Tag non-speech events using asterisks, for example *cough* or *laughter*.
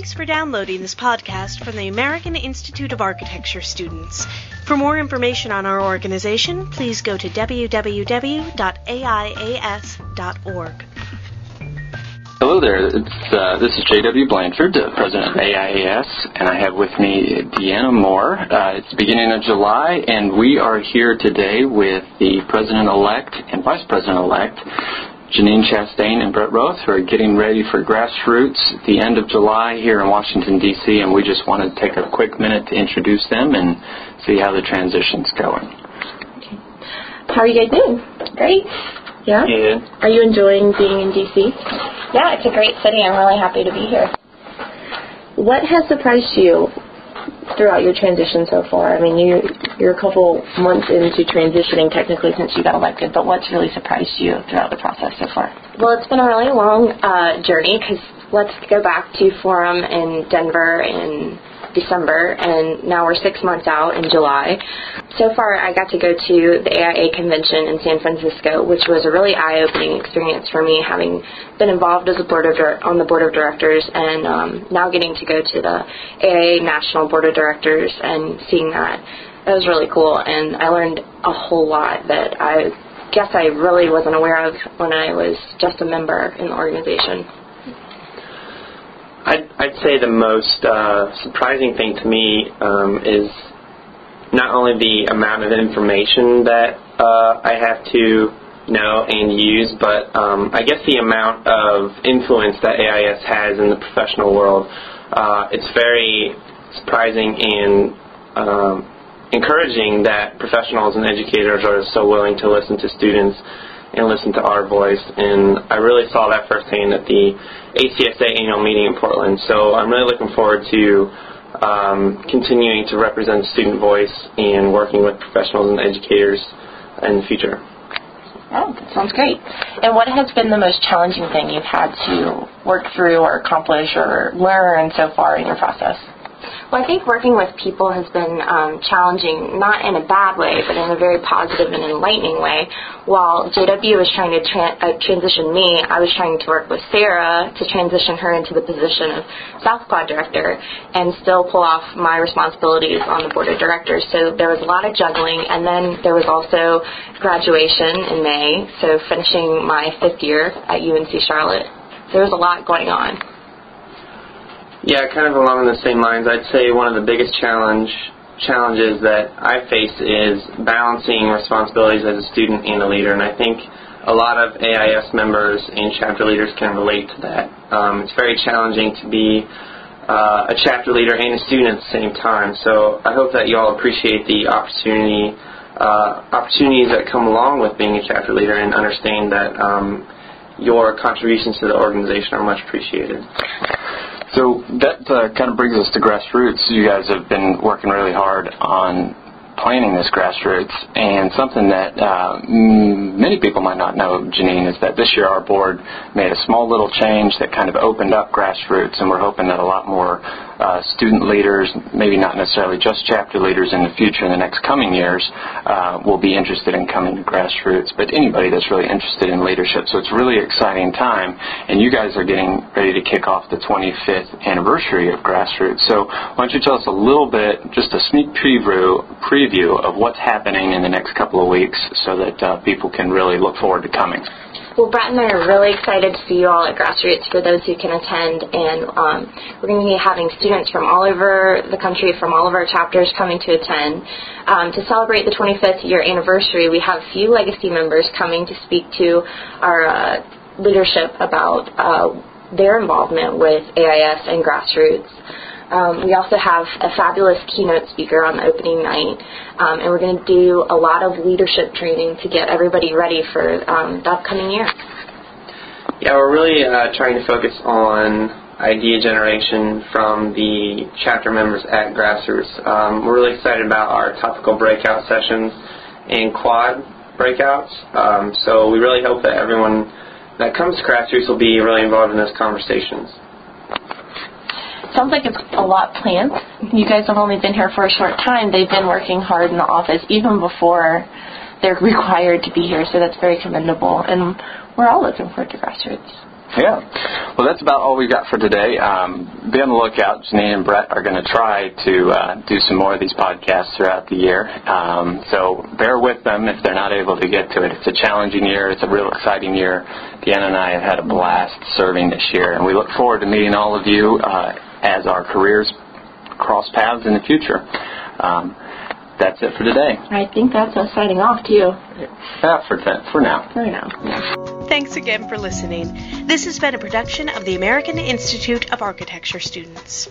Thanks for downloading this podcast from the American Institute of Architecture students. For more information on our organization, please go to www.aias.org. Hello there. Uh, this is J.W. Blanchard, uh, president of AIAS, and I have with me Deanna Moore. Uh, it's the beginning of July, and we are here today with the president-elect and vice president-elect, Janine Chastain and Brett Roth, who are getting ready for grassroots at the end of July here in Washington, D.C., and we just wanted to take a quick minute to introduce them and see how the transition's going. Okay. How are you guys doing? Great. Yeah? Yeah. Are you enjoying being in D.C.? Yeah, it's a great city. I'm really happy to be here. What has surprised you throughout your transition so far? I mean, you, you're a couple months into transitioning technically since you got elected, but what's really surprised you throughout the process so far? Well, it's been a really long uh, journey because let's go back to Forum in Denver in December, and now we're six months out in July. So far, I got to go to the AIA convention in San Francisco, which was a really eye-opening experience for me, having been involved as a board of on the board of directors, and um, now getting to go to the AIA National Board of Directors and seeing that. That was really cool, and I learned a whole lot that I guess I really wasn't aware of when I was just a member in the organization. I'd, say the most uh, surprising thing to me um, is not only the amount of information that uh, I have to know and use, but um, I guess the amount of influence that AIAS has in the professional world. Uh, it's very surprising and um, encouraging that professionals and educators are so willing to listen to students and listen to our voice. And I really saw that firsthand at the ACSA annual meeting in Portland. So I'm really looking forward to um, continuing to represent student voice and working with professionals and educators in the future. Oh, that sounds great. And what has been the most challenging thing you've had to work through or accomplish or learn so far in your process? Well, I think working with people has been um, challenging, not in a bad way, but in a very positive and enlightening way. While JW was trying to tra- uh, transition me, I was trying to work with Sarah to transition her into the position of South Quad director and still pull off my responsibilities on the board of directors. So there was a lot of juggling, and then there was also graduation in May, so finishing my fifth year at UNC Charlotte. There was a lot going on. Yeah, kind of along the same lines. I'd say one of the biggest challenge challenges that I face is balancing responsibilities as a student and a leader, and I think a lot of AIAS members and chapter leaders can relate to that. Um, it's very challenging to be uh, a chapter leader and a student at the same time. So I hope that you all appreciate the opportunity uh, opportunities that come along with being a chapter leader and understand that um, your contributions to the organization are much appreciated. So that uh, kind of brings us to grassroots. You guys have been working really hard on planning this grassroots, and something that uh, many people might not know, Janine, is that this year our board made a small little change that kind of opened up grassroots, and we're hoping that a lot more uh, student leaders, maybe not necessarily just chapter leaders in the future in the next coming years, uh, will be interested in coming to grassroots, but anybody that's really interested in leadership. So it's really exciting time, and you guys are getting ready to kick off the 25th anniversary of grassroots. So why don't you tell us a little bit, just a sneak preview, preview of what's happening in the next couple of weeks so that uh, people can really look forward to coming. Well, Brett and I are really excited to see you all at Grassroots for those who can attend, and um, we're going to be having students from all over the country, from all of our chapters coming to attend. Um, to celebrate the 25th year anniversary, we have a few legacy members coming to speak to our uh, leadership about uh, their involvement with AIAS and Grassroots. Um, we also have a fabulous keynote speaker on the opening night, um, and we're going to do a lot of leadership training to get everybody ready for um, the upcoming year. Yeah, we're really uh, trying to focus on idea generation from the chapter members at Grassroots. Um, we're really excited about our topical breakout sessions and quad breakouts. Um, so we really hope that everyone that comes to Grassroots will be really involved in those conversations sounds like it's a lot planned. You guys have only been here for a short time. They've been working hard in the office even before they're *laughs* required to be here, so that's very commendable. And we're all looking forward to grassroots. Yeah. Well, that's about all we've got for today. Um, be on the lookout. Janine and Brett are going to try to uh, do some more of these podcasts throughout the year. Um, so bear with them if they're not able to get to it. It's a challenging year. It's a real exciting year. Deanna and I have had a blast serving this year, and we look forward to meeting all of you uh, as our careers cross paths in the future. Um, that's it for today. I think that's us signing off too. Yeah, for, for now. For now. Thanks again for listening. This has been a production of the American Institute of Architecture students.